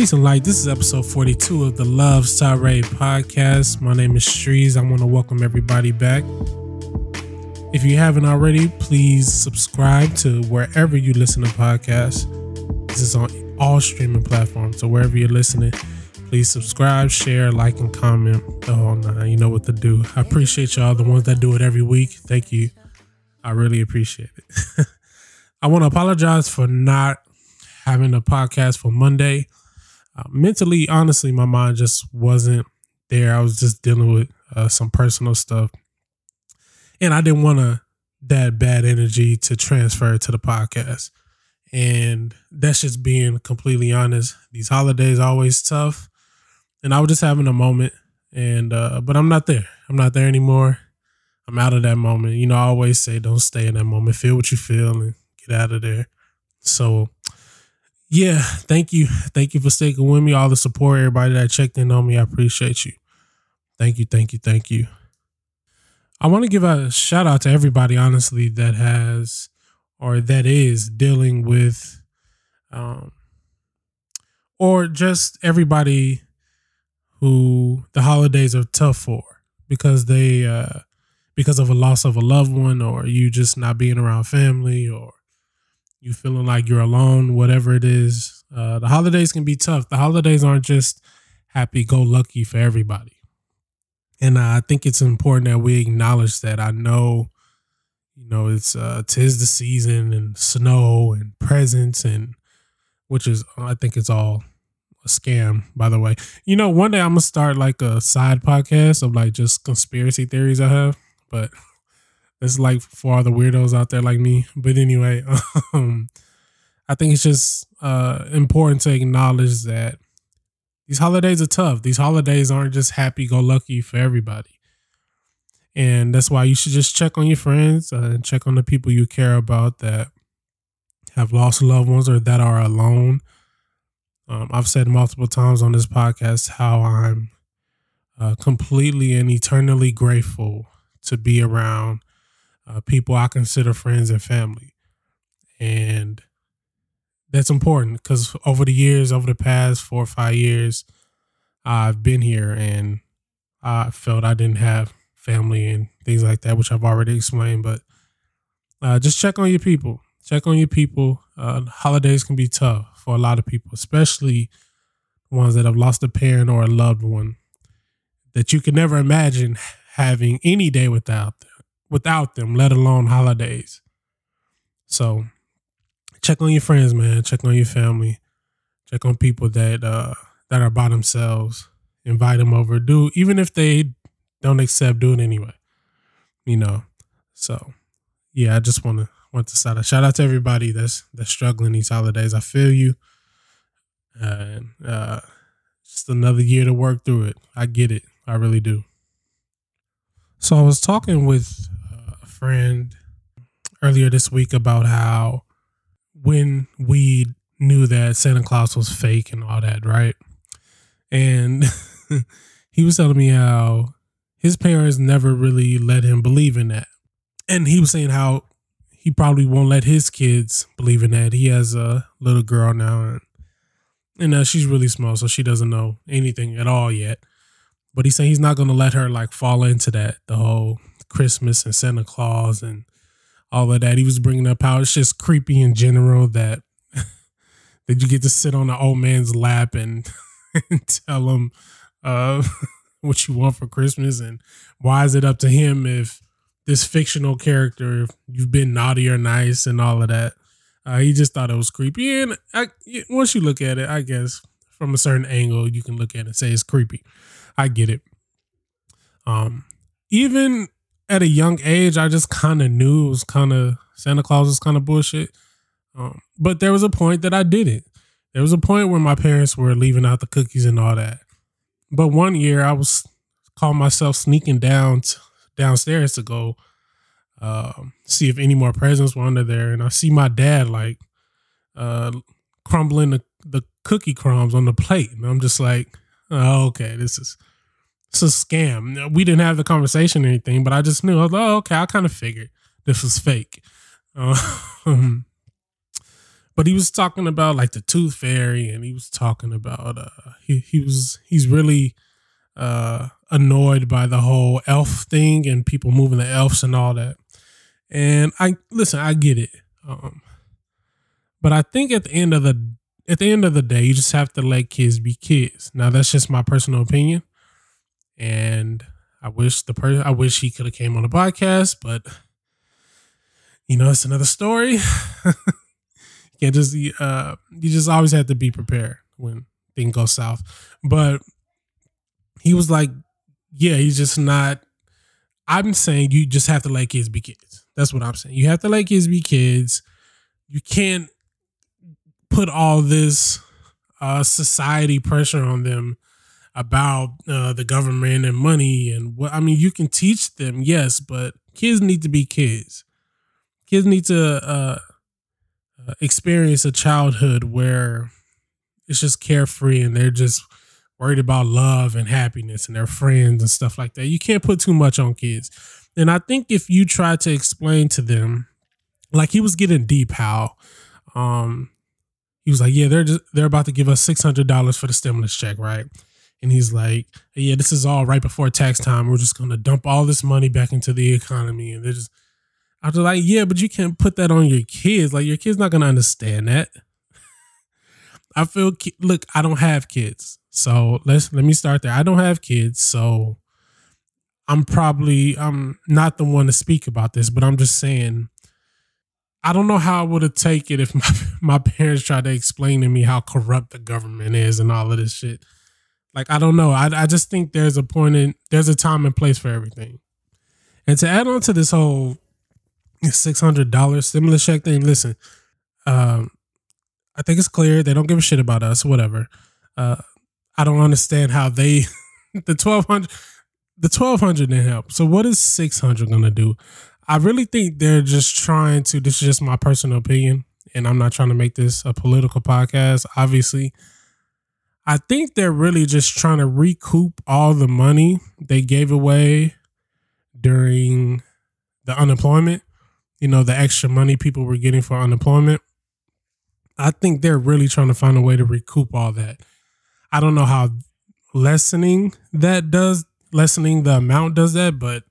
Peace and light. This is episode 42 of the Love Tirade podcast. My name is Shrees. I want to welcome everybody back. If you haven't already, please subscribe to wherever you listen to podcasts. This is on all streaming platforms. So wherever you're listening, please subscribe, share, like, and comment. Oh, nah, you know what to do. I appreciate y'all, the ones that do it every week. Thank you. I really appreciate it. I want to apologize for not having a podcast for Monday. Uh, mentally, honestly, my mind just wasn't there. I was just dealing with uh, some personal stuff, and I didn't want to that bad energy to transfer to the podcast. And that's just being completely honest. These holidays always tough, and I was just having a moment, and uh, but I'm not there. I'm not there anymore. I'm out of that moment. You know, I always say, don't stay in that moment. Feel what you feel and get out of there. So yeah, thank you. Thank you for sticking with me. All the support, everybody that checked in on me. I appreciate you. Thank you, thank you, thank you. I want to give a shout out to everybody, honestly, that has or that is dealing with um or just everybody who the holidays are tough for because they uh because of a loss of a loved one or you just not being around family or you feeling like you're alone, whatever it is. Uh, the holidays can be tough. The holidays aren't just happy go lucky for everybody. And I think it's important that we acknowledge that. I know, you know, it's uh, tis the season and snow and presents and which is I think it's all a scam, by the way. You know, one day I'm gonna start like a side podcast of like just conspiracy theories I have, but it's like for all the weirdos out there like me. But anyway, um, I think it's just uh, important to acknowledge that these holidays are tough. These holidays aren't just happy go lucky for everybody. And that's why you should just check on your friends and check on the people you care about that have lost loved ones or that are alone. Um, I've said multiple times on this podcast how I'm uh, completely and eternally grateful to be around uh, people I consider friends and family. And that's important because over the years, over the past four or five years, I've been here and I felt I didn't have family and things like that, which I've already explained. But uh, just check on your people. Check on your people. Uh, holidays can be tough for a lot of people, especially ones that have lost a parent or a loved one that you can never imagine having any day without them without them, let alone holidays. So check on your friends, man. Check on your family. Check on people that uh that are by themselves. Invite them over. Do even if they don't accept, do it anyway. You know. So yeah, I just wanna want to shout out shout out to everybody that's that's struggling these holidays. I feel you. And uh just another year to work through it. I get it. I really do. So I was talking with friend earlier this week about how when we knew that Santa Claus was fake and all that, right? And he was telling me how his parents never really let him believe in that. And he was saying how he probably won't let his kids believe in that. He has a little girl now and and uh, she's really small, so she doesn't know anything at all yet. But he's saying he's not gonna let her like fall into that, the whole Christmas and Santa Claus and all of that. He was bringing up how it's just creepy in general that that you get to sit on the old man's lap and, and tell him uh, what you want for Christmas and why is it up to him if this fictional character if you've been naughty or nice and all of that. Uh, he just thought it was creepy, and I, once you look at it, I guess from a certain angle, you can look at it and say it's creepy. I get it. Um, even at a young age, I just kind of knew it was kind of Santa Claus was kind of bullshit. Um, but there was a point that I did it. There was a point where my parents were leaving out the cookies and all that. But one year, I was caught myself sneaking down t- downstairs to go uh, see if any more presents were under there, and I see my dad like uh, crumbling the, the cookie crumbs on the plate, and I'm just like, oh, okay, this is it's a scam. We didn't have the conversation or anything, but I just knew. I was like, oh, okay, I kind of figured this was fake. Um, but he was talking about like the tooth fairy and he was talking about uh he, he was he's really uh annoyed by the whole elf thing and people moving the elves and all that and i listen i get it um but i think at the end of the at the end of the day you just have to let kids be kids now that's just my personal opinion and i wish the person i wish he could have came on the podcast but you know it's another story you can't just uh you just always have to be prepared when things go south. But he was like, yeah, he's just not. I'm saying you just have to let kids be kids. That's what I'm saying. You have to let kids be kids. You can't put all this uh, society pressure on them about uh, the government and money and what. I mean, you can teach them, yes, but kids need to be kids. Kids need to uh, uh, experience a childhood where it's just carefree and they're just worried about love and happiness and their friends and stuff like that. You can't put too much on kids. And I think if you try to explain to them, like he was getting deep, how um he was like, Yeah, they're just they're about to give us six hundred dollars for the stimulus check, right? And he's like, Yeah, this is all right before tax time. We're just gonna dump all this money back into the economy. And they're just I was like, yeah, but you can't put that on your kids. Like your kids not gonna understand that. I feel look, I don't have kids. So let's let me start there. I don't have kids, so I'm probably I'm not the one to speak about this, but I'm just saying I don't know how I would have taken it if my, my parents tried to explain to me how corrupt the government is and all of this shit. Like I don't know. I I just think there's a point in there's a time and place for everything. And to add on to this whole six hundred dollars stimulus check thing. Listen, um, I think it's clear they don't give a shit about us. Whatever. Uh, I don't understand how they the twelve hundred the twelve hundred didn't help. So what is six hundred gonna do? I really think they're just trying to. This is just my personal opinion, and I'm not trying to make this a political podcast. Obviously, I think they're really just trying to recoup all the money they gave away during the unemployment you know, the extra money people were getting for unemployment. I think they're really trying to find a way to recoup all that. I don't know how lessening that does, lessening the amount does that, but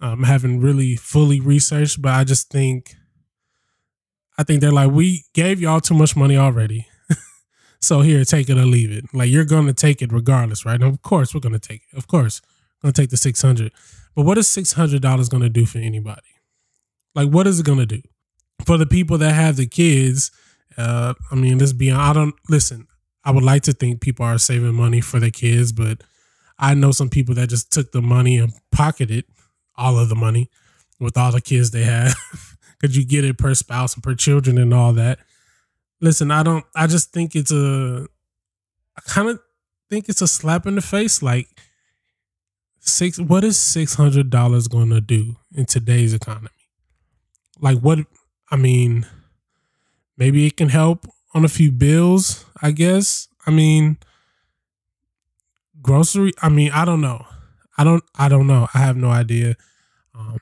um, I haven't really fully researched. But I just think, I think they're like, we gave y'all too much money already. So here, take it or leave it. Like you're going to take it regardless, right? And of course, we're going to take it. Of course, going to take the 600. But what is $600 going to do for anybody? Like, what is it gonna do for the people that have the kids? Uh, I mean, let's be. I don't listen. I would like to think people are saving money for their kids, but I know some people that just took the money and pocketed all of the money with all the kids they have. because you get it per spouse and per children and all that? Listen, I don't. I just think it's a. I kind of think it's a slap in the face. Like six. What is six hundred dollars going to do in today's economy? like what I mean, maybe it can help on a few bills, I guess. I mean, grocery, I mean, I don't know. I don't I don't know. I have no idea. Um,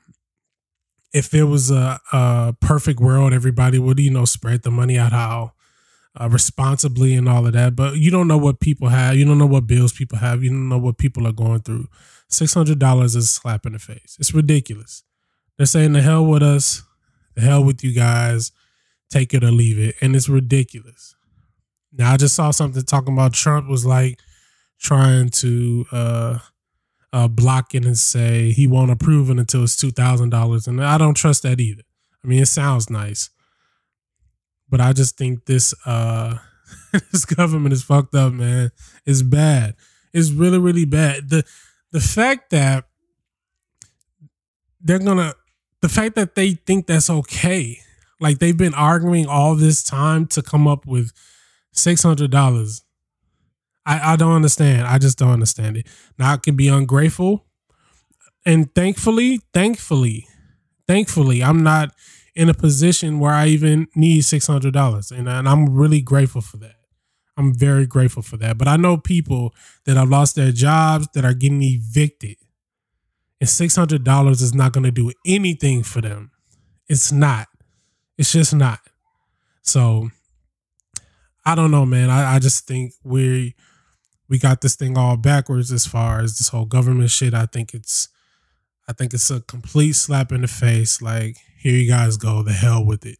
if it was a, a perfect world, everybody would, you know, spread the money out how uh, responsibly and all of that. But you don't know what people have. You don't know what bills people have. You don't know what people are going through. Six hundred dollars is a slap in the face. It's ridiculous. They're saying the hell with us. The hell with you guys. Take it or leave it. And it's ridiculous. Now I just saw something talking about Trump was like trying to uh uh block it and say he won't approve it until it's two thousand dollars. And I don't trust that either. I mean it sounds nice. But I just think this uh this government is fucked up, man. It's bad. It's really, really bad. The the fact that they're gonna the fact that they think that's okay, like they've been arguing all this time to come up with six hundred dollars. I, I don't understand. I just don't understand it. Now I can be ungrateful. And thankfully, thankfully, thankfully, I'm not in a position where I even need six hundred dollars. And, and I'm really grateful for that. I'm very grateful for that. But I know people that have lost their jobs that are getting evicted and $600 is not going to do anything for them. It's not. It's just not. So I don't know, man. I, I just think we we got this thing all backwards as far as this whole government shit. I think it's I think it's a complete slap in the face. Like, here you guys go, the hell with it.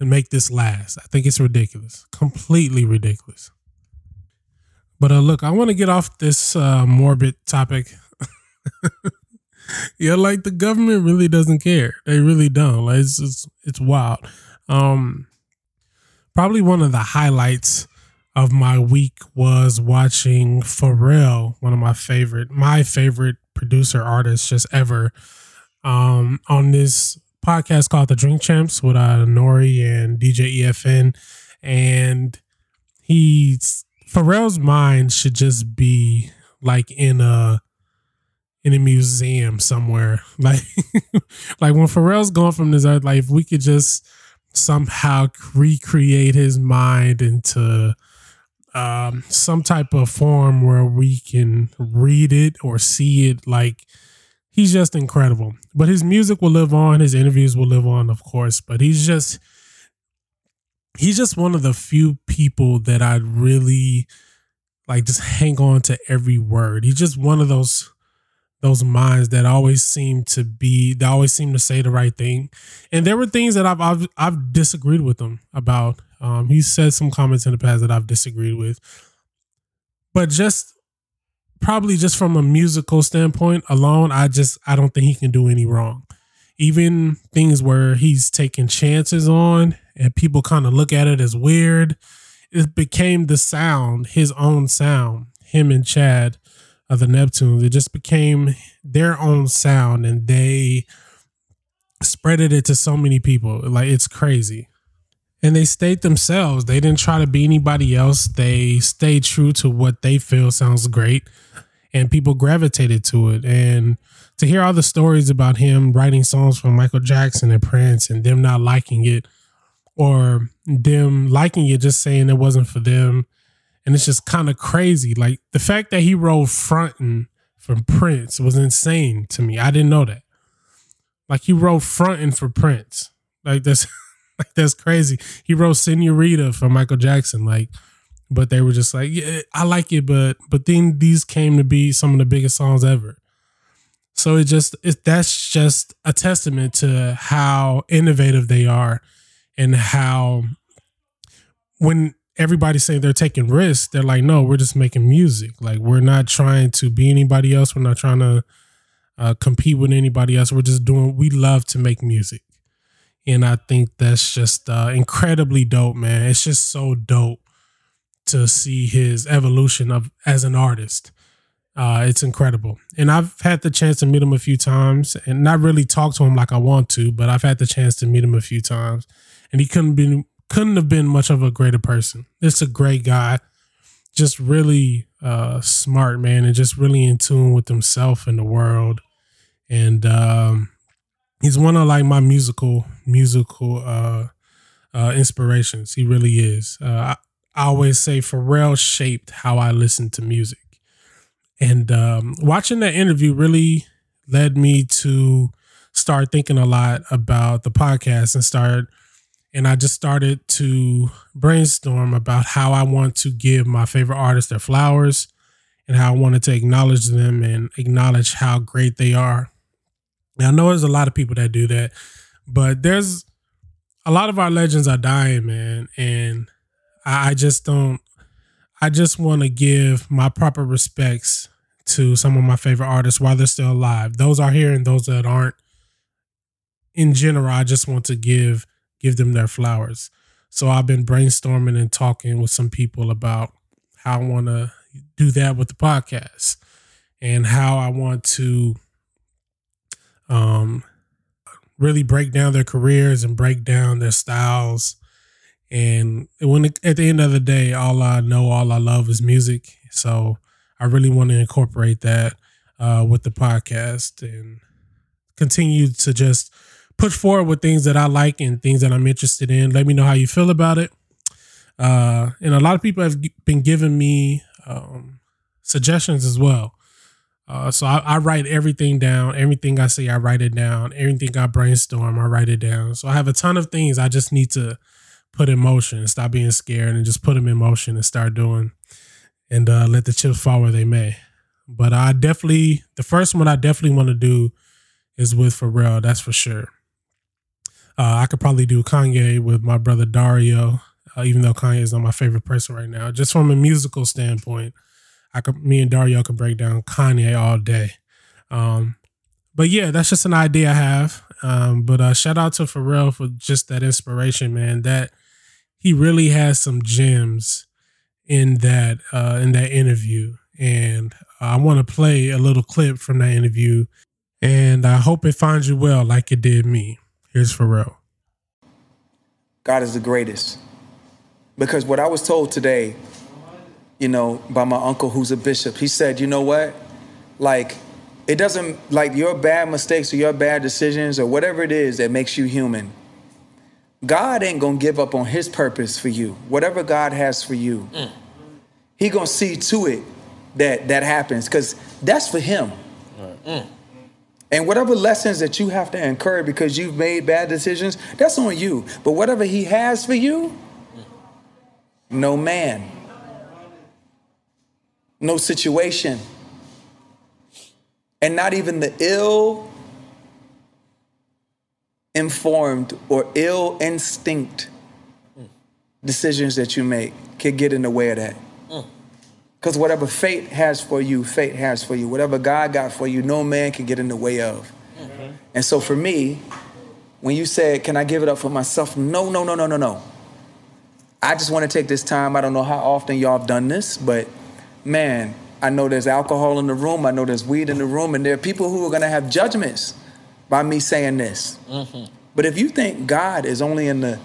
And make this last. I think it's ridiculous. Completely ridiculous. But uh, look, I want to get off this uh, morbid topic. yeah, like the government really doesn't care. They really don't. Like it's just, it's wild. Um, probably one of the highlights of my week was watching Pharrell, one of my favorite, my favorite producer artists just ever, um, on this podcast called The Drink Champs with uh, N.O.R.E. and DJ EFN, and he's Pharrell's mind should just be like in a in a museum somewhere. Like like when Pharrell's gone from this earth, like if we could just somehow recreate his mind into um, some type of form where we can read it or see it like he's just incredible but his music will live on his interviews will live on of course but he's just he's just one of the few people that I really like just hang on to every word. He's just one of those those minds that always seem to be they always seem to say the right thing. And there were things that I've I've, I've disagreed with him about. Um, he said some comments in the past that I've disagreed with. But just probably just from a musical standpoint alone, I just I don't think he can do any wrong. Even things where he's taking chances on and people kind of look at it as weird. It became the sound, his own sound, him and Chad of the Neptunes. It just became their own sound and they spreaded it to so many people. Like it's crazy. And they stayed themselves. They didn't try to be anybody else. They stayed true to what they feel sounds great. And people gravitated to it. And to hear all the stories about him writing songs for Michael Jackson and Prince and them not liking it or them liking it, just saying it wasn't for them. And it's just kind of crazy. Like the fact that he wrote fronting from Prince was insane to me. I didn't know that. Like he wrote fronting for Prince. Like that's like that's crazy. He wrote Senorita for Michael Jackson. Like, but they were just like, yeah, I like it, but but then these came to be some of the biggest songs ever. So it just it, that's just a testament to how innovative they are and how when everybody's saying they're taking risks, they're like, no, we're just making music. Like we're not trying to be anybody else. We're not trying to uh, compete with anybody else. We're just doing. We love to make music, and I think that's just uh, incredibly dope, man. It's just so dope to see his evolution of as an artist. Uh, it's incredible, and I've had the chance to meet him a few times, and not really talk to him like I want to, but I've had the chance to meet him a few times and he couldn't been couldn't have been much of a greater person. It's a great guy, just really uh, smart man, and just really in tune with himself and the world. And um, he's one of like my musical musical uh, uh, inspirations. He really is. Uh, I, I always say Pharrell shaped how I listen to music, and um, watching that interview really led me to start thinking a lot about the podcast and start and I just started to brainstorm about how I want to give my favorite artists their flowers and how I wanted to acknowledge them and acknowledge how great they are. I know there's a lot of people that do that, but there's a lot of our legends are dying, man. And I, I just don't, I just want to give my proper respects to some of my favorite artists while they're still alive. Those are here and those that aren't. In general, I just want to give give them their flowers. So I've been brainstorming and talking with some people about how I want to do that with the podcast and how I want to um really break down their careers and break down their styles. And when it, at the end of the day, all I know, all I love is music. So I really want to incorporate that uh, with the podcast and continue to just push forward with things that I like and things that I'm interested in. Let me know how you feel about it. Uh, and a lot of people have been giving me um, suggestions as well. Uh, so I, I, write everything down. Everything I say, I write it down. Everything I brainstorm, I write it down. So I have a ton of things. I just need to put in motion, stop being scared, and just put them in motion and start doing, and uh, let the chips fall where they may. But I definitely, the first one I definitely want to do is with Pharrell. That's for sure. Uh, I could probably do Kanye with my brother Dario, uh, even though Kanye is not my favorite person right now. Just from a musical standpoint, I could, me and Dario could break down Kanye all day. Um, but yeah, that's just an idea I have. Um, but uh, shout out to Pharrell for just that inspiration, man. That he really has some gems in that uh, in that interview, and I want to play a little clip from that interview, and I hope it finds you well, like it did me. Here's Pharrell. God is the greatest, because what I was told today, you know, by my uncle who's a bishop, he said, you know what, like it doesn't like your bad mistakes or your bad decisions or whatever it is that makes you human. God ain't gonna give up on his purpose for you. Whatever God has for you, mm. he gonna see to it that that happens because that's for him. Mm. And whatever lessons that you have to incur because you've made bad decisions, that's on you. But whatever he has for you, no man, no situation, and not even the ill informed or ill instinct decisions that you make can get in the way of that. Because whatever fate has for you, fate has for you. Whatever God got for you, no man can get in the way of. Mm-hmm. And so for me, when you said, Can I give it up for myself? No, no, no, no, no, no. I just want to take this time. I don't know how often y'all have done this, but man, I know there's alcohol in the room. I know there's weed in the room, and there are people who are going to have judgments by me saying this. Mm-hmm. But if you think God is only in the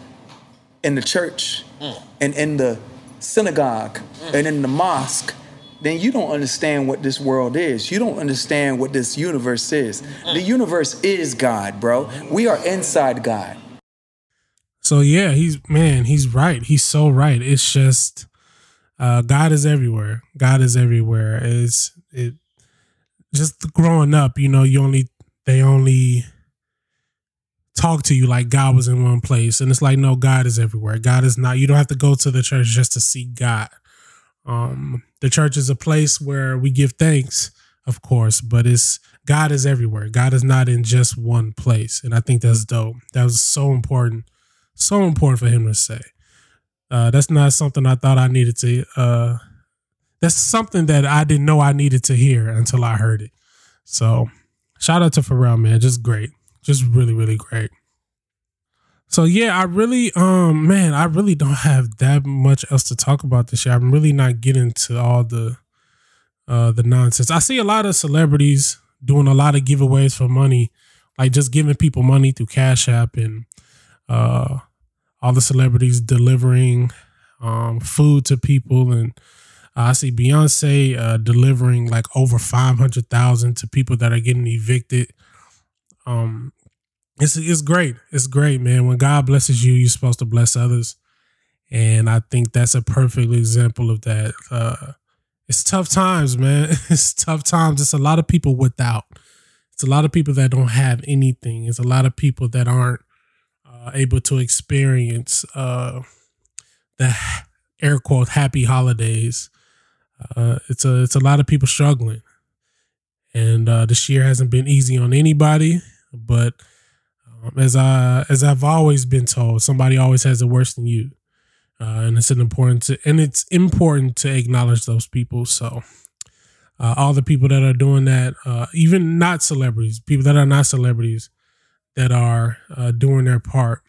in the church mm. and in the synagogue mm. and in the mosque, then you don't understand what this world is. You don't understand what this universe is. Mm. The universe is God, bro. We are inside God. So yeah, he's man, he's right. He's so right. It's just uh, God is everywhere. God is everywhere. Is it just growing up? You know, you only they only talk to you like God was in one place, and it's like no, God is everywhere. God is not. You don't have to go to the church just to see God. Um, the church is a place where we give thanks, of course, but it's God is everywhere. God is not in just one place, and I think that's dope. That was so important, so important for him to say. Uh, that's not something I thought I needed to. Uh, that's something that I didn't know I needed to hear until I heard it. So, shout out to Pharrell, man. Just great, just really, really great. So yeah, I really, um, man, I really don't have that much else to talk about this year. I'm really not getting to all the, uh, the nonsense. I see a lot of celebrities doing a lot of giveaways for money, like just giving people money through Cash App and, uh, all the celebrities delivering um, food to people, and uh, I see Beyonce uh, delivering like over five hundred thousand to people that are getting evicted. Um, it's it's great. It's great, man. When God blesses you, you're supposed to bless others, and I think that's a perfect example of that. Uh, it's tough times, man. It's tough times. It's a lot of people without. It's a lot of people that don't have anything. It's a lot of people that aren't uh, able to experience uh, the air quote happy holidays. Uh, it's a it's a lot of people struggling, and uh, this year hasn't been easy on anybody. But um, as I as I've always been told, somebody always has it worse than you, uh, and it's an important to and it's important to acknowledge those people. So. All the people that are doing that, uh, even not celebrities, people that are not celebrities, that are uh, doing their part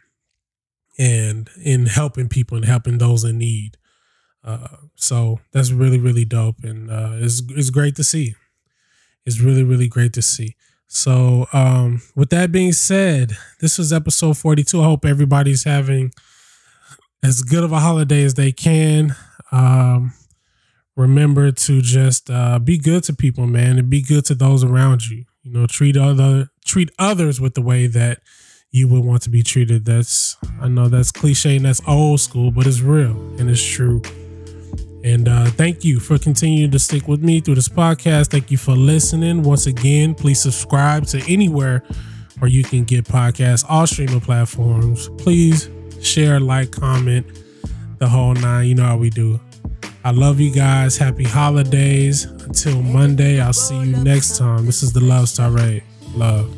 and in helping people and helping those in need. Uh, so that's really really dope, and uh, it's it's great to see. It's really really great to see. So um, with that being said, this was episode forty two. I hope everybody's having as good of a holiday as they can. Um, remember to just uh, be good to people, man, and be good to those around you. You know, treat other treat others with the way that you would want to be treated. That's I know that's cliche and that's old school, but it's real and it's true. And uh, thank you for continuing to stick with me through this podcast. Thank you for listening. Once again, please subscribe to anywhere where you can get podcasts, all streaming platforms. Please share, like, comment, the whole nine. You know how we do. I love you guys. Happy holidays. Until Monday, I'll see you next time. This is the Love Star Ray. Love.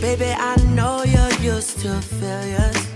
Baby, I know you're used to failures.